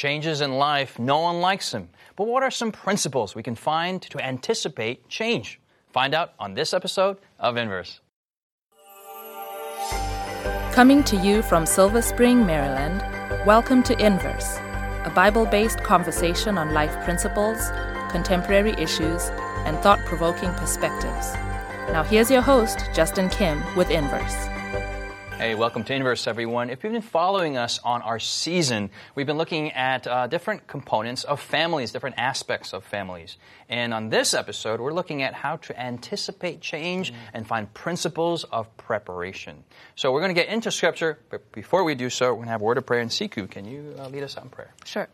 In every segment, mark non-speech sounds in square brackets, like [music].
changes in life, no one likes them. But what are some principles we can find to anticipate change? Find out on this episode of Inverse. Coming to you from Silver Spring, Maryland, welcome to Inverse, a Bible based conversation on life principles, contemporary issues, and thought provoking perspectives. Now, here's your host, Justin Kim, with Inverse. Hey, welcome to Inverse, everyone. If you've been following us on our season, we've been looking at uh, different components of families, different aspects of families. And on this episode, we're looking at how to anticipate change mm-hmm. and find principles of preparation. So we're going to get into Scripture, but before we do so, we're going to have a word of prayer. And Sikhu, can you uh, lead us out in prayer? Sure.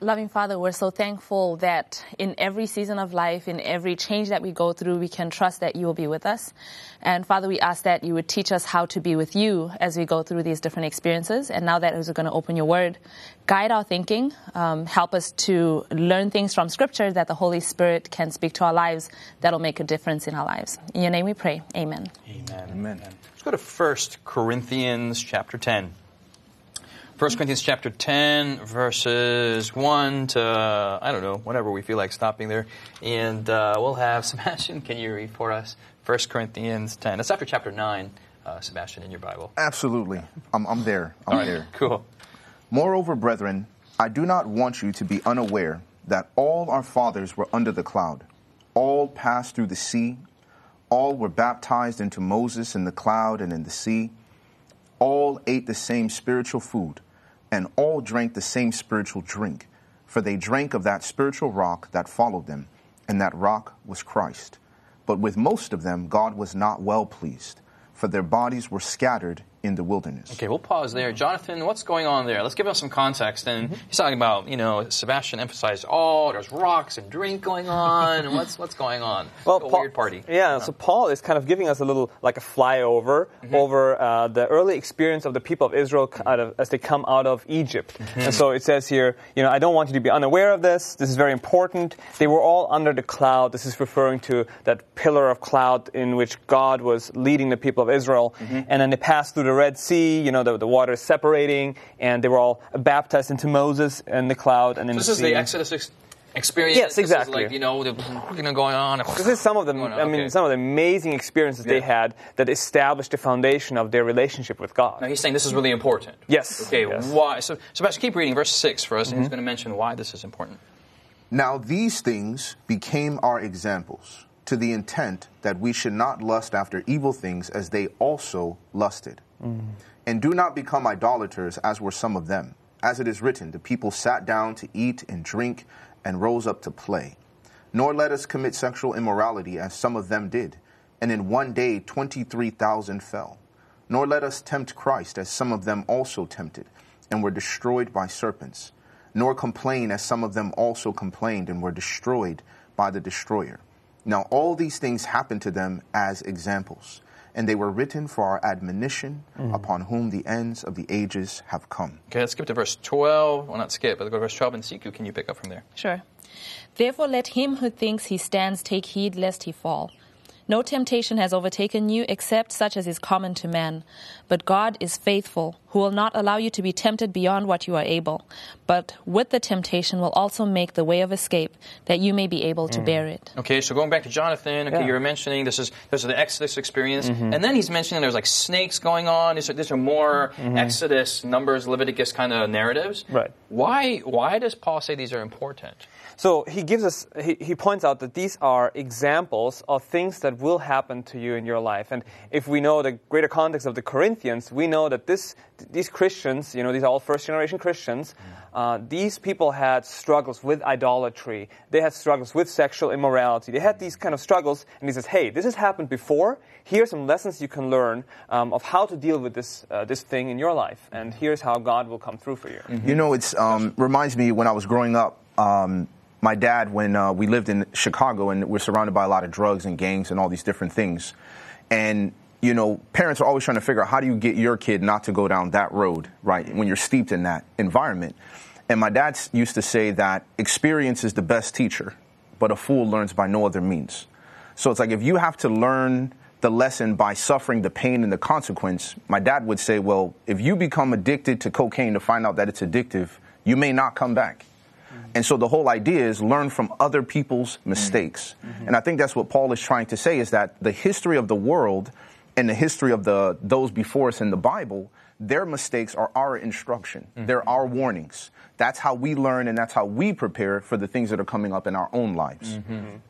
Loving Father, we're so thankful that in every season of life, in every change that we go through, we can trust that you will be with us. And Father, we ask that you would teach us how to be with you as we go through these different experiences. And now that we're going to open your word, guide our thinking, um, help us to learn things from Scripture that the Holy Spirit can speak to our lives that'll make a difference in our lives. In your name we pray. Amen. Amen. Amen. Let's go to 1 Corinthians chapter 10. 1 Corinthians chapter 10, verses 1 to, I don't know, whatever we feel like stopping there. And uh, we'll have [laughs] Sebastien, can you read for us 1 Corinthians 10? That's after chapter 9, uh, Sebastien, in your Bible. Absolutely. I'm, I'm there. I'm right, there. Cool. Moreover, brethren, I do not want you to be unaware that all our fathers were under the cloud. All passed through the sea. All were baptized into Moses in the cloud and in the sea. All ate the same spiritual food and all drank the same spiritual drink, for they drank of that spiritual rock that followed them, and that rock was Christ. But with most of them God was not well pleased, for their bodies were scattered in the wilderness. Okay, we'll pause there. Jonathan, what's going on there? Let's give us some context. And mm-hmm. he's talking about, you know, Sebastien emphasized, oh, there's rocks and drink going on. and what's what's going on? [laughs] Well, a Paul, weird party. Yeah, so Paul is kind of giving us a little, like a flyover mm-hmm. over uh, the early experience of the people of Israel of, as they come out of Egypt. Mm-hmm. And so it says here, you know, I don't want you to be unaware of this. This is very important. They were all under the cloud. This is referring to that pillar of cloud in which God was leading the people of Israel. Mm-hmm. And then they passed through the Red Sea, you know, know, the, the water is separating, and they were all baptized into Moses in the cloud and in so the this sea. is the Exodus experience. Yes, exactly. like you know, the, you know, going on. This is some of the, I mean, okay. some of the amazing experiences yeah. they had that established the foundation of their relationship with God. Now he's saying this is really important. Yes. Okay. Yes. Why? So, Sebastien, keep reading verse six for us, mm-hmm. and he's mm-hmm. going to mention why this is important. Now these things became our examples, to the intent that we should not lust after evil things as they also lusted. Mm. And do not become idolaters, as were some of them. As it is written, the people sat down to eat and drink and rose up to play. Nor let us commit sexual immorality, as some of them did. And in one day, 23,000 fell. Nor let us tempt Christ, as some of them also tempted, and were destroyed by serpents. Nor complain, as some of them also complained, and were destroyed by the destroyer. Now, all these things happened to them as examples and they were written for our admonition, mm. upon whom the ends of the ages have come. Okay, let's skip to verse 12. Well, not skip, but go to verse 12. And Sikhu, can you pick up from there? Sure. Therefore, let him who thinks he stands take heed lest he fall. No temptation has overtaken you except such as is common to man. But God is faithful, who will not allow you to be tempted beyond what you are able, but with the temptation will also make the way of escape that you may be able to mm. bear it. Okay, so going back to Jonathan, okay, yeah. you were mentioning this is this is the Exodus experience, mm-hmm. and then he's mentioning there's like snakes going on. These are, these are more mm-hmm. Exodus, Numbers, Leviticus kind of narratives. Right. Why why does Paul say these are important? So he gives us, he, he points out that these are examples of things that will happen to you in your life. And if we know the greater context of the Corinthians, we know that this, these Christians, you know, these are all first generation Christians, uh, these people had struggles with idolatry. They had struggles with sexual immorality. They had these kind of struggles. And he says, hey, this has happened before. Here are some lessons you can learn um, of how to deal with this, uh, this thing in your life. And here's how God will come through for you. Mm-hmm. You know, it um, reminds me when I was growing up, um, my dad when uh, we lived in Chicago and we're surrounded by a lot of drugs and gangs and all these different things. And, you know, parents are always trying to figure out how do you get your kid not to go down that road, right, when you're steeped in that environment. And my dad used to say that experience is the best teacher, but a fool learns by no other means. So it's like if you have to learn the lesson by suffering the pain and the consequence, my dad would say, well, if you become addicted to cocaine to find out that it's addictive, you may not come back. And so the whole idea is learn from other people's mm-hmm. mistakes. Mm-hmm. And I think that's what Paul is trying to say is that the history of the world and the history of the those before us in the Bible, their mistakes are our instruction. Mm-hmm. They're our warnings. That's how we learn and that's how we prepare for the things that are coming up in our own lives.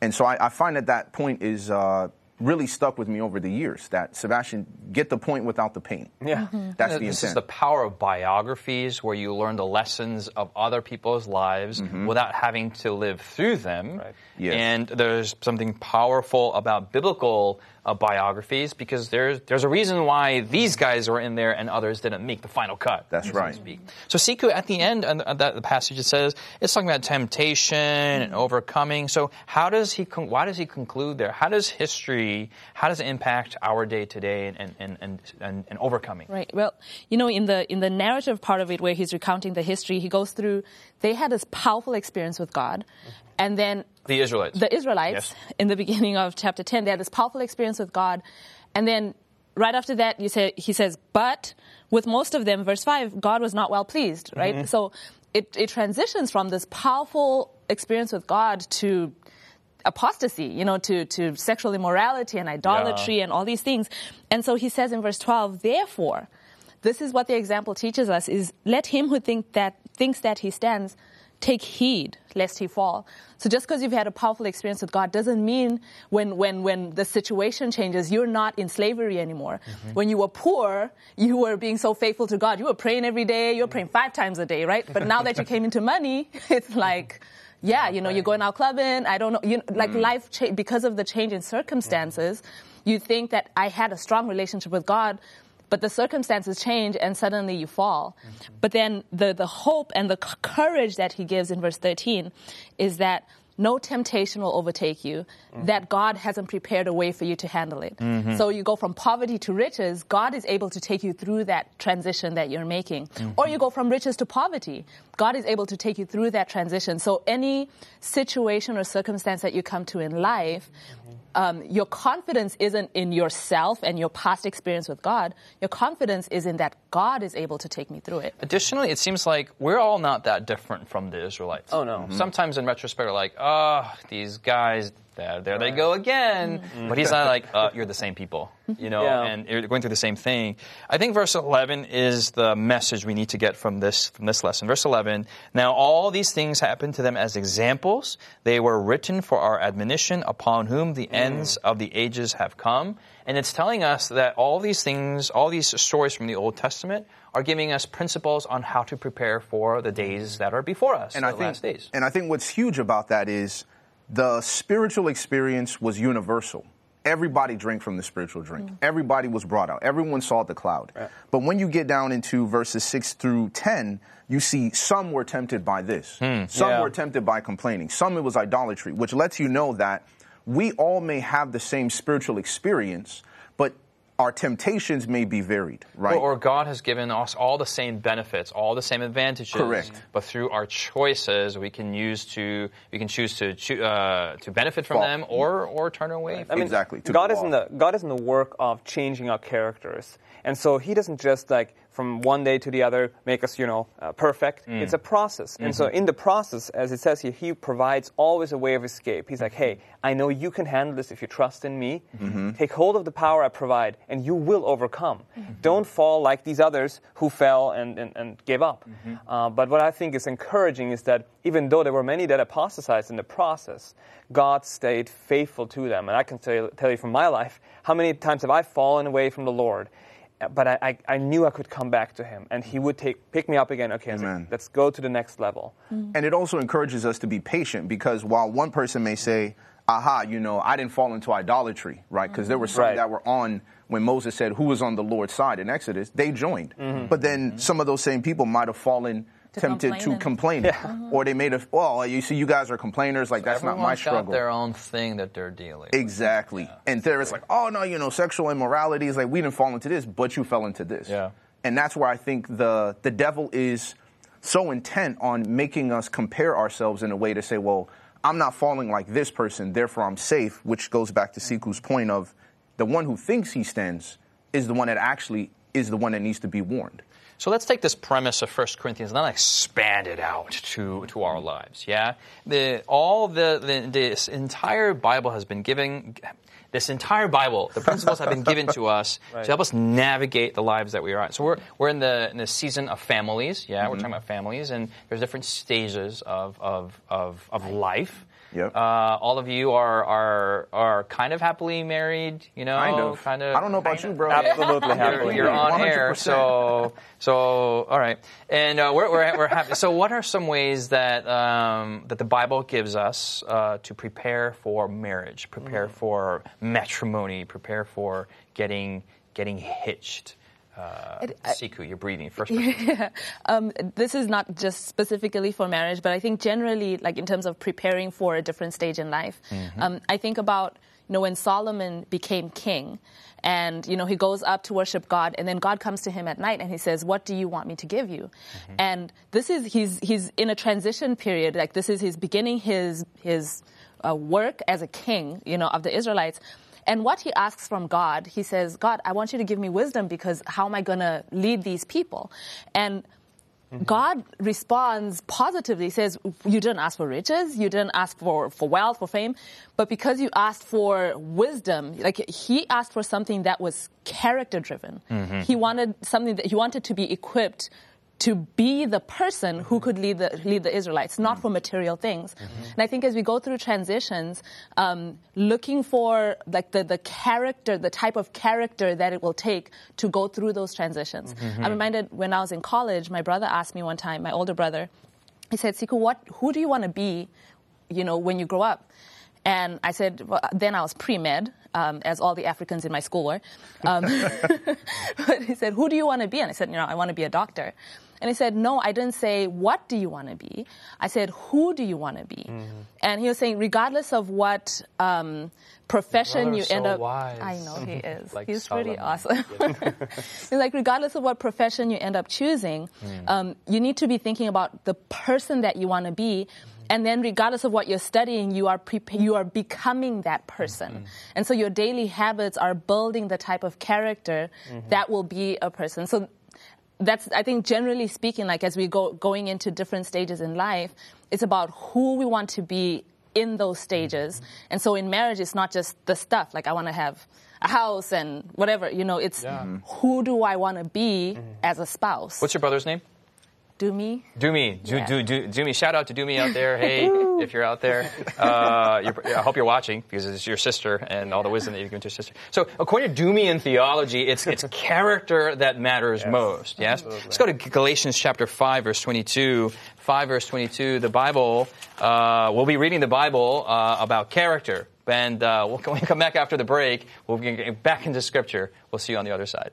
And so I, I find that that point is uh, really stuck with me over the years. That Sebastien, get the point without the pain. Yeah. Mm-hmm. That's the this intent. is the power of biographies where you learn the lessons of other people's lives mm-hmm. without having to live through them. Right. Yes. And there's something powerful about biblical uh, biographies because there's there's a reason why these guys were in there and others didn't make the final cut. That's so to right. speak. So Sikhu at the end of that the passage it says it's talking about temptation and overcoming. So how does he con- why does he conclude there? How does history how does it impact our day to day and and, and and and overcoming? Right. Well, you know, in the in the narrative part of it, where he's recounting the history, he goes through. They had this powerful experience with God, and then The Israelites. the Israelites Yes. in the beginning of chapter ten, they had this powerful experience with God, and then right after that, you say he says, but with most of them, verse five, God was not well pleased. Right. Mm-hmm. So it it transitions from this powerful experience with God to apostasy, you know, to, to sexual immorality and idolatry Yeah. and all these things. And so he says in verse 12, therefore, this is what the example teaches us is let him who think that thinks that he stands take heed lest he fall. So just because you've had a powerful experience with God doesn't mean when when when the situation changes you're not in slavery anymore. Mm-hmm. When you were poor, you were being so faithful to God. You were praying every day, you were praying 5 times a day, right? But now that you [laughs] came into money, [laughs] it's like [laughs] yeah, you know, you're going out clubbing. I don't know, you know, like mm. life cha- because of the change in circumstances. You think that I had a strong relationship with God, but the circumstances change and suddenly you fall. Mm-hmm. But then the the hope and the courage that he gives in verse 13 is that no temptation will overtake you, mm-hmm. that God hasn't prepared a way for you to handle it. Mm-hmm. So you go from poverty to riches, God is able to take you through that transition that you're making. Or you go from riches to poverty, God is able to take you through that transition. So any situation or circumstance that you come to in life, um, your confidence isn't in yourself and your past experience with God. Your confidence is in that God is able to take me through it. Additionally, it seems like we're all not that different from the Israelites. Oh, no. Sometimes in retrospect, we're like, oh, these guys, there, there they go again. Mm-hmm. But he's not like, uh, you're the same people, mm-hmm. you know, Yeah. and you're going through the same thing. I think verse 11 is the message we need to get from this from this lesson. Verse 11. Now all these things happened to them as examples. They were written for our admonition, upon whom the mm. ends of the ages have come. And it's telling us that all these things, all these stories from the Old Testament, are giving us principles on how to prepare for the days that are before us, and the I think, last days. And I think what's huge about that is the spiritual experience was universal. Everybody drank from the spiritual drink. Mm. Everybody was brought out. Everyone saw the cloud. But when you get down into verses 6 through 10, you see some were tempted by this. Hmm. Some Yeah. were tempted by complaining. Some it was idolatry, which lets you know that we all may have the same spiritual experience, our temptations may be varied, right? Or, or God has given us all the same benefits, all the same advantages. Correct. But through our choices, we can use to we can choose to choo- uh, to benefit from Fall. them or or turn away. I From mean, Exactly, God go is in the God is in the work of changing our characters, and so He doesn't just like from one day to the other make us, you know, uh, perfect. Mm. It's a process, and Mm-hmm. so in the process, as it says here, He provides always a way of escape. He's like, "Hey, I know you can handle this if you trust in me. Mm-hmm. Take hold of the power I provide, and you will overcome. Don't fall like these others who fell and and, and gave up." Mm-hmm. Uh, but what I think is encouraging is that even though there were many that apostatized in the process, God stayed faithful to them. And I can tell, tell you from my life, how many times have I fallen away from the Lord? But I, I, I knew I could come back to Him, and He would take pick me up again. Okay, like, let's go to the next level. And it also encourages us to be patient because while one person may say, aha, you know, I didn't fall into idolatry, right? Because there were some Right. that were on when Moses said, who was on the Lord's side in Exodus, they joined. Mm-hmm. But then mm-hmm. some of those same people might have fallen To tempted to complaining. complain. Uh-huh. Or they made a, well, you see, you guys are complainers, like that's not my Everyone's got their own thing that they're dealing. with. Exactly. And there it's like, oh no, you know, sexual immorality is like we didn't fall into this, but you fell into this. Yeah. And that's where I think the the devil is so intent on making us compare ourselves in a way to say, well, I'm not falling like this person, therefore I'm safe, which goes back to Sikhu's point of the one who thinks he stands is the one that actually is the one that needs to be warned. So let's take this premise of 1 Corinthians and then expand it out to, to our lives. Yeah, the all the, the this entire Bible has been given. This entire Bible, the principles have been given to [laughs] us Right. to help us navigate the lives that we are in. So we're, we're in the in the season of families. Yeah, we're mm-hmm. talking about families, and there's different stages of of of, of life. Yep. Uh, all of you are are are kind of happily married. You know, Kind of. kind of. I don't know about you, bro. Absolutely you're, happily. you're on air, 100%. so so all right, and uh, we're, we're we're happy. So, what are some ways that um, that the Bible gives us uh, to prepare for marriage, prepare for matrimony, prepare for getting getting hitched? Uh, Sikhu, you're breathing first. person. [laughs] um, this is not just specifically for marriage, but I think generally, like in terms of preparing for a different stage in life, um, I think about you know when Solomon became king, and you know he goes up to worship God, and then God comes to him at night and he says, "What do you want me to give you?" And this is he's he's in a transition period. Like this is his beginning his his uh, work as a king, you know, of the Israelites. And what he asks from God, he says, God, I want you to give me wisdom because how am I going to lead these people? And mm-hmm. God responds positively. He says, You didn't ask for riches, you didn't ask for, for wealth, for fame, but because you asked for wisdom, like he asked for something that was character driven. Mm-hmm. He wanted something that he wanted to be equipped to be the person who could lead the lead the Israelites, not for material things. And I think as we go through transitions, um, looking for like the the character, the type of character that it will take to go through those transitions. I'm reminded when I was in college, my brother asked me one time, my older brother, he said, "Sikhu, what who do you want to be, you know, when you grow up?" And I said, well, then I was pre med, um, as all the Africans in my school were. Um, [laughs] but he said, Who do you want to be? And I said, You know, I want to be a doctor. And he said, No, I didn't say, What do you want to be? I said, Who do you want to be? And he was saying, Regardless of what um, profession you end so up. wise. I know he is. [laughs] Like He's pretty awesome. [laughs] He's like, regardless of what profession you end up choosing, um, you need to be thinking about the person that you want to be. And then, regardless of what you're studying, you are prepa- you are becoming that person. And so, your daily habits are building the type of character that will be a person. So, that's I think generally speaking, like as we go going into different stages in life, it's about who we want to be in those stages. And so in marriage, it's not just the stuff. Like I want to have a house and whatever. You know, it's mm-hmm. who do I want to be mm-hmm. as a spouse? What's your brother's name? Do me? Do me. do, Yeah. do, do, do me. Shout out to Do me out there. [laughs] Hey, if you're out there, uh, you're, I hope you're watching because it's your sister and all the wisdom that you've given to your sister. So, according to Doomy in theology, it's it's [laughs] character that matters most. Yes. Let's go to Galatians chapter five, verse twenty-two. Five, verse twenty-two. The Bible. Uh, we'll be reading the Bible uh, about character, and uh, we'll, when [laughs] we come back after the break, we'll get back into Scripture. We'll see you on the other side.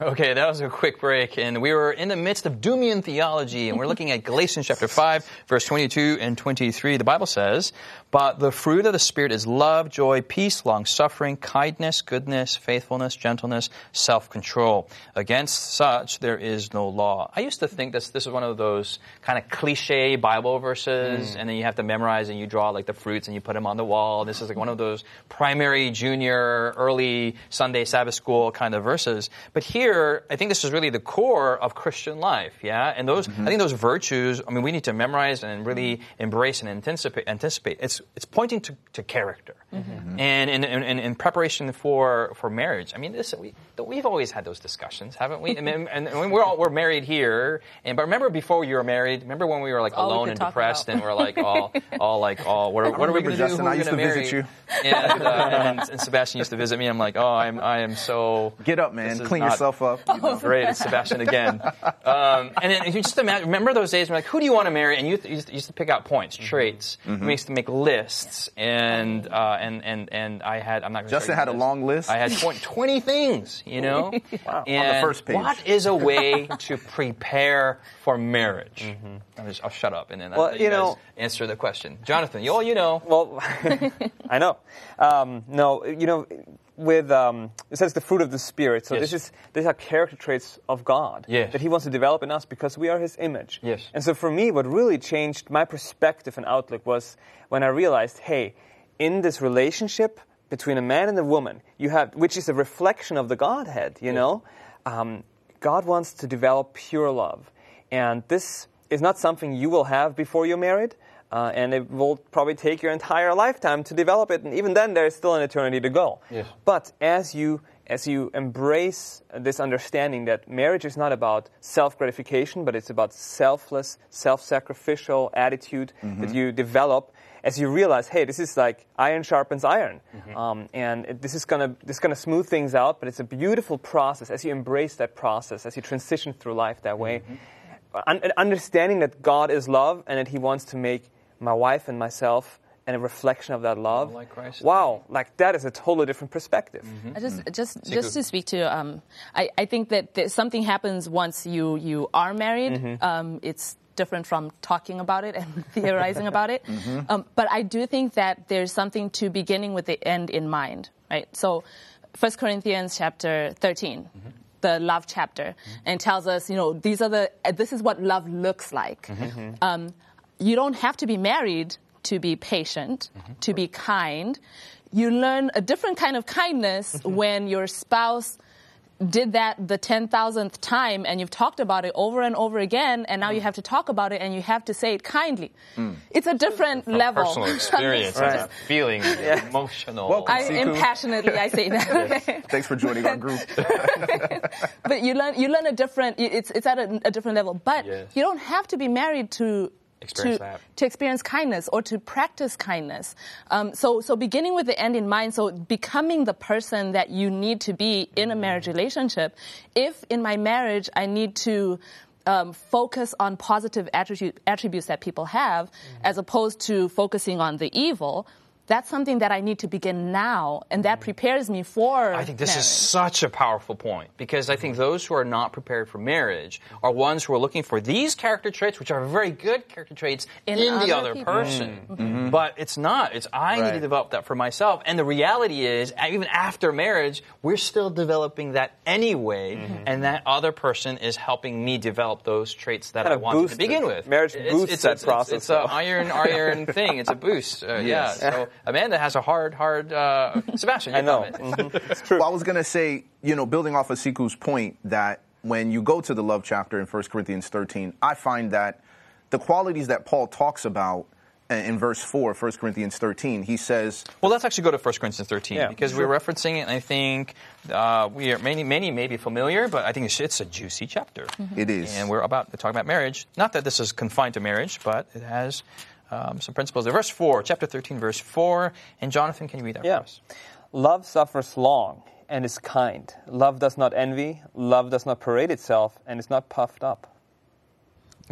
Okay, that was a quick break, and we were in the midst of Doomian theology, and we're [laughs] looking at Galatians chapter 5, verse 22 and 23. The Bible says, But the fruit of the Spirit is love, joy, peace, long suffering, kindness, goodness, faithfulness, gentleness, self control. Against such there is no law. I used to think this, this is one of those kind of cliche Bible verses, hmm. and then you have to memorize and you draw like the fruits and you put them on the wall. This is like one of those primary, junior, early Sunday Sabbath school kind of verses. But here, I think this is really the core of Christian life, yeah? And those, I mm-hmm. think those virtues, I mean, we need to memorize and really embrace and anticipate. anticipate. It's, it's pointing to, to character. And in, in, in preparation for, for marriage, I mean, this, we, we've always had those discussions, haven't we? And, and, and we're all, we're married here. And, but remember before you were married, remember when we were like all alone could and depressed about. and we're like all, all like, all, what are, what are we remember, going to do? Justin, I used gonna to visit you. And, uh, and, and Sebastien used to visit me. I'm like, oh, I'm, I am so. Get up, man. This Clean not- yourself up. You [laughs] know. Great, it's Sebastien again. Um, and then you just imagine, remember those days when like, who do you want to marry? And you, th- you used to- used to pick out points, traits. You used to make lists, and uh, and, and, and I had, I'm not Justin had a long list. I had 20, 20 things, you know? [laughs] Wow. And On the first page. What is a way [laughs] to prepare for marriage? I'll, just, I'll shut up and then I'll Well, you, you know- answer the question. Jonathan, you all you know. Well, [laughs] I know. Um, no, you know, with um, it says the fruit of the spirit. So Yes. this is these are character traits of God Yes. that He wants to develop in us because we are His image. Yes. And so for me, what really changed my perspective and outlook was when I realized, hey, in this relationship between a man and a woman, you have which is a reflection of the Godhead. You know, um, God wants to develop pure love, and this is not something you will have before you're married. Uh, and it will probably take your entire lifetime to develop it, and even then, there is still an eternity to go. But as you as you embrace this understanding that marriage is not about self gratification, but it's about selfless, self sacrificial attitude that mm-hmm. you develop, as you realize, hey, this is like iron sharpens iron, mm-hmm. um, and it, this is gonna this is gonna smooth things out. But it's a beautiful process as you embrace that process, as you transition through life that way. Mm-hmm. Un- understanding that God is love and that He wants to make my wife and myself and a reflection of that love. like Christ. Wow, like that is a totally different perspective. I just, just, just to speak to, um, I, I think that there, something happens once you you are married. Um, it's different from talking about it and [laughs] theorizing about it. Um, but I do think that there's something to beginning with the end in mind, right? So, 1 Corinthians chapter 13. The love chapter and tells us, you know, these are the. This is what love looks like. Um, you don't have to be married to be patient, mm-hmm. to be kind. You learn a different kind of kindness mm-hmm. when your spouse did that the 10,000th time and you've talked about it over and over again and now you mm. have to talk about it and you have to say it kindly. Mm. It's a different level. Personal [laughs] experience, Right. and feeling, [laughs] emotional. Welcome. I impassionately I say that. [laughs] Thanks for joining our group. but you learn you learn a different it's it's at a, a different level but Yes. you don't have to be married to Experience to, that. to experience kindness or to practice kindness. Um, so so beginning with the end in mind so becoming the person that you need to be in a marriage relationship. If in my marriage i need to um, focus on positive attribute, attributes that people have as opposed to focusing on the evil that's something that I need to begin now, and that mm. prepares me for. I think this marriage. is such a powerful point because I think those who are not prepared for marriage are ones who are looking for these character traits, which are very good character traits in, In the other other people. person. Mm-hmm. Mm-hmm. Mm-hmm. But it's not. It's I need to develop that for myself. And the reality is, even after marriage, we're still developing that anyway, and that other person is helping me develop those traits that Kind I want to boost it. begin with. Marriage boosts that it's, process, It's, an iron iron [laughs] thing. It's a boost. Uh, Yeah. So Amanda has a hard hard. Uh, [laughs] Sebastien, I know. comment. Mhm. [laughs] It's true. Well, I was going to say, you know, building off of Sikhu's point that when you go to the love chapter in 1 Corinthians 13, I find that the qualities that Paul talks about uh, in verse 4, 1 Corinthians 13, he says, Well, let's actually go to 1 Corinthians 13 Yeah, because we're referencing it, and I think uh, we are many, many may be familiar, but I think it's, it's a juicy chapter. it is. And we're about to talk about marriage. Not that this is confined to marriage, but it has um, some principles. there. Verse 4, chapter 13, verse 4. And Jonathan, can you read that Yeah. for us? Love suffers long and is kind. Love does not envy. Love does not parade itself and is not puffed up.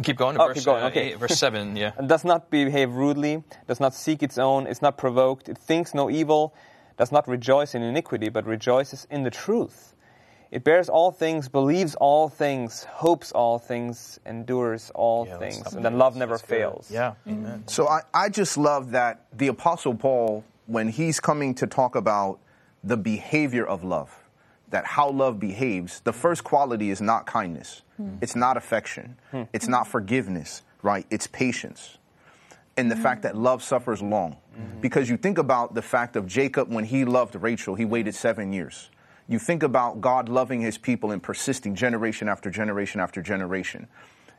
Keep going to Oh, verse, keep going, uh, okay. eight- verse 7. [laughs] Yeah. Does not behave rudely, does not seek its own, is not provoked, it thinks no evil, does not rejoice in iniquity, but rejoices in the truth. It bears all things, believes all things, hopes all things, endures all Yeah, things. And then love never that's good. fails. Yeah. Amen. So I, I just love that the Apostle Paul, when he's coming to talk about the behavior of love, that how love behaves, the first quality is not kindness, hmm. it's not affection, hmm. it's not forgiveness, right? It's patience. And the hmm. fact that love suffers long. Because you think about the fact of Jacob when he loved Rachel, he waited seven years. You think about God loving his people and persisting generation after generation after generation.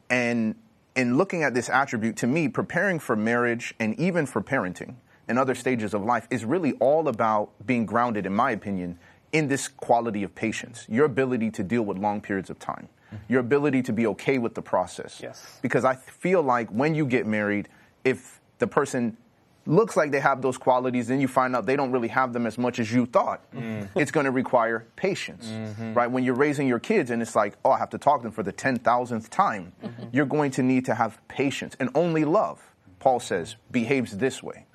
And in looking at this attribute, to me, preparing for marriage and even for parenting and other stages of life is really all about being grounded, in my opinion, in this quality of patience, your ability to deal with long periods of time, mm-hmm. your ability to be okay with the process. Yes. Because I feel like when you get married, if the person looks like they have those qualities, then you find out they don't really have them as much as you thought. Mm-hmm. It's going to require patience, mm-hmm. right? When you're raising your kids and it's like, oh, I have to talk to them for the 10,000th time, mm-hmm. you're going to need to have patience and only love Paul says, behaves this way.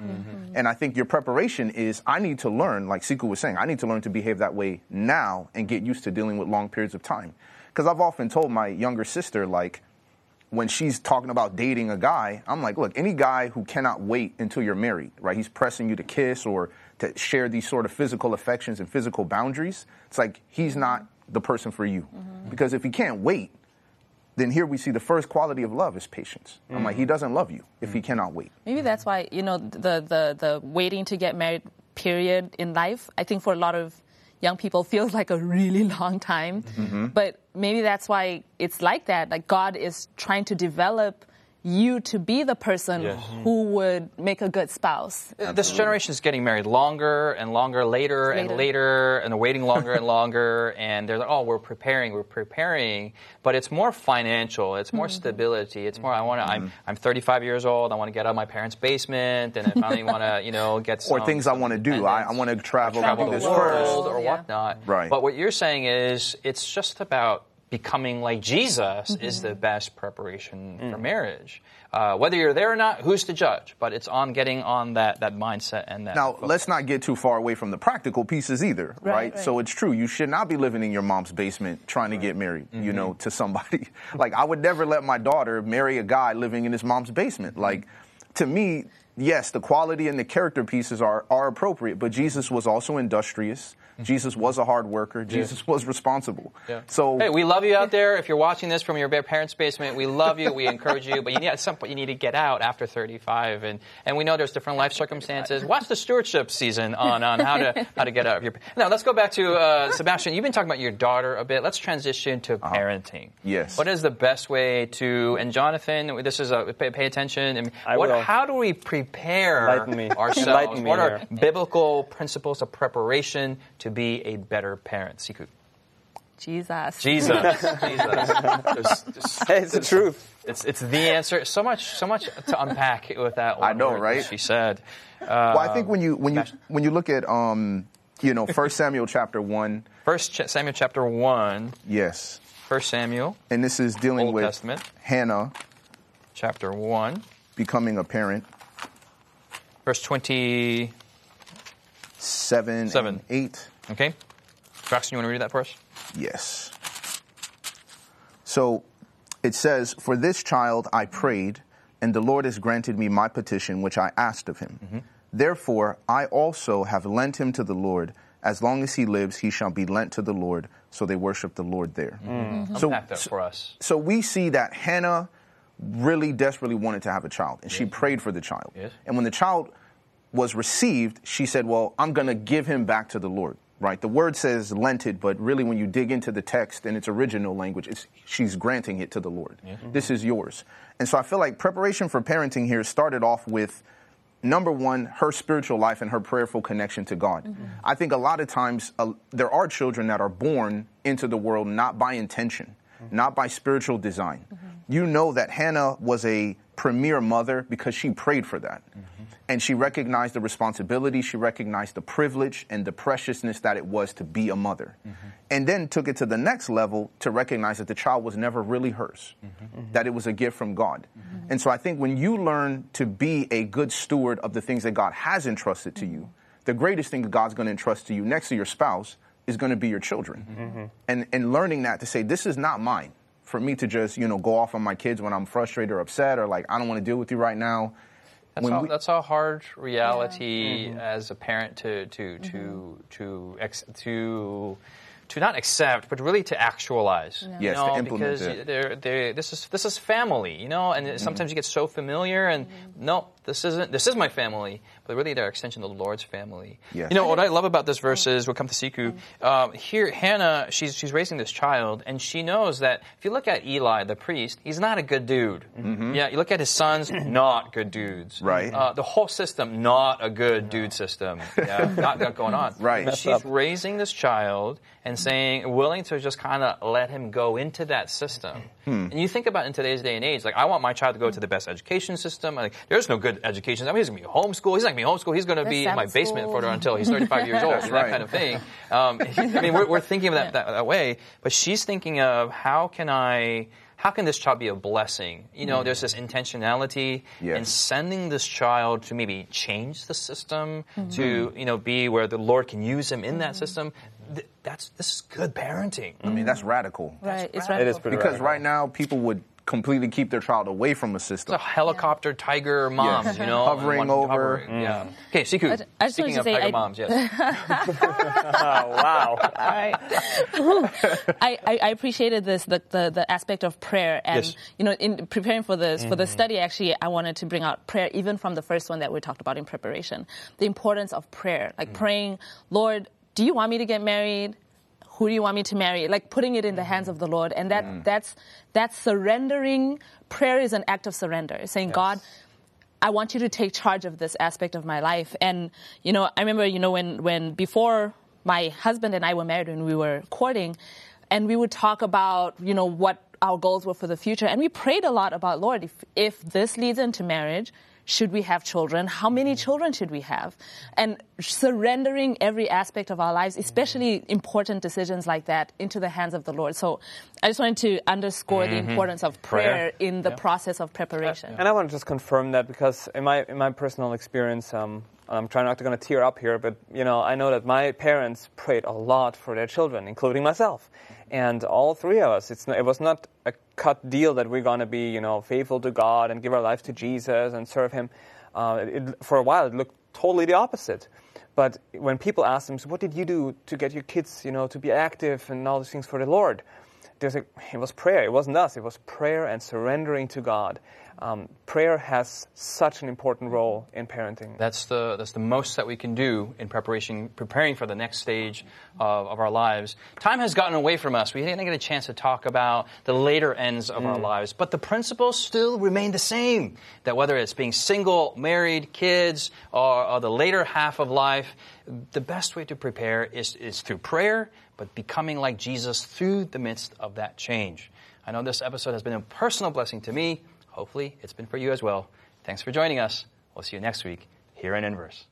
And I think your preparation is I need to learn, like Sikhu was saying, I need to learn to behave that way now and get used to dealing with long periods of time. Because I've often told my younger sister, like, when she's talking about dating a guy, I'm like, look, any guy who cannot wait until you're married, right? He's pressing you to kiss or to share these sort of physical affections and physical boundaries. It's like he's not the person for you. Mm-hmm. Because if he can't wait, then here we see the first quality of love is patience. I'm like, he mm-hmm. doesn't love you if he mm-hmm. cannot wait. Maybe that's why you know the the the waiting to get married period in life. I think for a lot of young people feels like a really [laughs] long time, mm-hmm. but maybe that's why it's like that. Like God is trying to develop you to be the person Yes. who would make a good spouse. This generation is getting married longer and longer, later, and Later. later, and they're waiting longer and longer. [laughs] And they're like, oh, we're preparing, we're preparing. But it's more financial. It's Mm-hmm. more stability. It's more. I want to. I'm I'm 35 years old. I want to get out of my parents' basement, and I finally [laughs] want to, you know, get some, Or things I want to do. I, I want to travel, travel the this world first. or Yeah. whatnot. Right. But what you're saying is it's just about becoming like Jesus mm-hmm. is the best preparation for mm. marriage. Uh, whether you're there or not, who's to judge? But it's on getting on that, that mindset and that. Now, focus. let's not get too far away from the practical pieces either, right? Right, right. So it's true. You should not be living in your mom's basement trying to get married, you mm-hmm. know, to somebody. [laughs] like, I would never let my daughter marry a guy living in his mom's basement. Mm-hmm. Like, to me, yes, the quality and the character pieces are, are appropriate, but Jesus was also industrious. Jesus was a hard worker. Jesus [laughs] was responsible. Yeah. So, Hey, we love you out there. If you're watching this from your ba- parents' basement, we love you. We encourage you, but you need, at some point you need to get out after 35, and, and we know there's different life circumstances. Watch the stewardship season on, on how to [laughs] how to get out of your. Now let's go back to uh, Sebastien. You've been talking about your daughter a bit. Let's transition to parenting. Uh-huh. Yes. What is the best way to? And Jonathan, this is a pay, pay attention. And I what, will. How do we prepare Enlighten me. ourselves? Enlighten me what are here. biblical principles of preparation to be a better parent? Sikhu. Jesus. Jesus. [laughs] Jesus. There's- there's- Hey, it's the truth. it's, it's the answer. So much, so much to unpack with that. I know, right? She said. Uh, well, I think when you when you when you look at um, you know, First [laughs] Samuel chapter one, First Ch- Samuel chapter one. yes, First Samuel and this is dealing Old with Testament. Hannah chapter one, becoming a parent. verse twenty. seven, Seven. and eight. Okay, Braxton, you want to read that for us? Yes. So it says, For this child I prayed, and the Lord has granted me my petition which I asked of him. Mm-hmm. Therefore I also have lent him to the Lord. As long as he lives, he shall be lent to the Lord. So they worship the Lord there. Mm-hmm. Mm-hmm. So, Unpack that for us. so we see that Hannah really desperately wanted to have a child, and she prayed for the child. Yes. And when the child was received, she said, Well, I'm going to give him back to the Lord. Right? The word says lent it, but really, when you dig into the text in its original language, it's, she's granting it to the Lord. This is yours. And so I feel like preparation for parenting here started off with number one, her spiritual life and her prayerful connection to God. I think a lot of times uh, there are children that are born into the world not by intention, not by spiritual design. You know that Hannah was a premier mother because she prayed for that. And she recognized the responsibility, she recognized the privilege and the preciousness that it was to be a mother. And then took it to the next level to recognize that the child was never really hers, that it was a gift from God. And so I think when you learn to be a good steward of the things that God has entrusted to you, the greatest thing that God's going to entrust to you next to your spouse is going to be your children. Mm-hmm. And, and learning that to say, this is not mine. For me to just, you know, go off on my kids when I'm frustrated or upset or like, I don't want to deal with you right now. That's, When a, we- that's a hard reality mm-hmm. as a parent to to to mm-hmm. to ex, to to not accept, but really to actualize. You Yes, to know, implement because it. they're, they're, this is this is family, you know, and sometimes you get so familiar, and no, this isn't. This is my family, but really they're extension of the Lord's family. Yes. You know what I love about this verse is we'll come to Sikhu. Um, here, Hannah, she's she's raising this child, and she knows that if you look at Eli, the priest, he's not a good dude. Yeah, you look at his sons, [clears throat] not good dudes. Right. Uh, the whole system, not a good dude system. Yeah, [laughs] not, not going on. Right. But she's raising this child and saying, willing to just kind of let him go into that system. Hmm. And you think about in today's day and age, like I want my child to go to the best education system. Like there's no good education. I mean, he's gonna be homeschooled. He's not gonna be homeschooled. He's gonna be in my basement school. for until he's 35 [laughs] years old. That right. kind of thing. Um, [laughs] I mean, we're, we're thinking of that, that that way. But she's thinking of how can I how can this child be a blessing? You know, there's mm. this intentionality Yes. in sending this child to maybe change the system, mm-hmm. to you know be where the Lord can use him in that mm-hmm. system. Th- That's this is good parenting. I mean, that's radical. Right. It's It is radical. pretty Because radical. right now, people would completely keep their child away from a system. The helicopter tiger moms, you know, Hovering over. hovering, mm. Yeah. Okay, Sikhu. I ju- I just speaking of say tiger I- moms, yes. [laughs] Oh, wow. [laughs] I, I, I appreciated this the, the, the aspect of prayer and Yes. you know in preparing for this for the mm-hmm. study actually I wanted to bring out prayer even from the first one that we talked about in preparation the importance of prayer like mm. praying Lord do you want me to get married who do you want me to marry like putting it in the hands of the Lord and that that's that's surrendering prayer is an act of surrender saying God I want you to take charge of this aspect of my life. And, you know, I remember, you know, when, when before my husband and I were married, when we were courting, and we would talk about, you know, what our goals were for the future. And we prayed a lot about, Lord, if, if this leads into marriage, should we have children? How many mm-hmm. children should we have? And surrendering every aspect of our lives, especially mm-hmm. important decisions like that, into the hands of the Lord. So I just wanted to underscore the mm-hmm. importance of prayer, in the process of preparation. And I want to just confirm that because in my in my personal experience, um, I'm trying not to to tear up here, but you know I know that my parents prayed a lot for their children, including myself, and all three of us. It's not, it was not a cut deal that we're going to be you know faithful to God and give our life to Jesus and serve Him. Uh, it, for a while, it looked totally the opposite. But when people ask them, so what did you do to get your kids, you know, to be active and all these things for the Lord? There's a, it was prayer. It wasn't us. It was prayer and surrendering to God. Um, prayer has such an important role in parenting. That's the that's the most that we can do in preparation, preparing for the next stage of, of our lives. Time has gotten away from us. We didn't get a chance to talk about the later ends of our lives, but the principles still remain the same. That whether it's being single, married, kids, or, or the later half of life, the best way to prepare is is through prayer, but becoming like Jesus through the midst of that change. I know this episode has been a personal blessing to me. Hopefully, it's been for you as well. Thanks for joining us. We'll see you next week here in Inverse.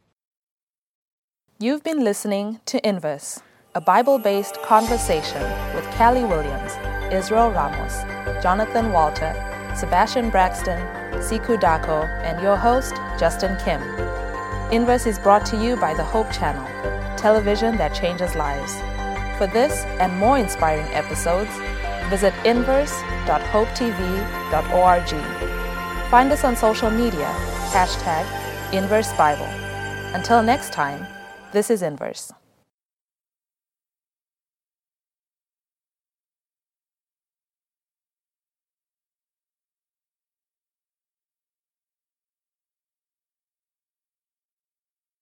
You've been listening to Inverse, a Bible based conversation with Callie Williams, Israel Ramos, Jonathan Walter, Sebastien Braxton, Sikhu Daco, and your host, Justin Kim. Inverse is brought to you by the Hope Channel, television that changes lives. For this and more inspiring episodes, visit inverse.hopetv.org. Find us on social media, hashtag Inverse Bible. Until next time, this is Inverse.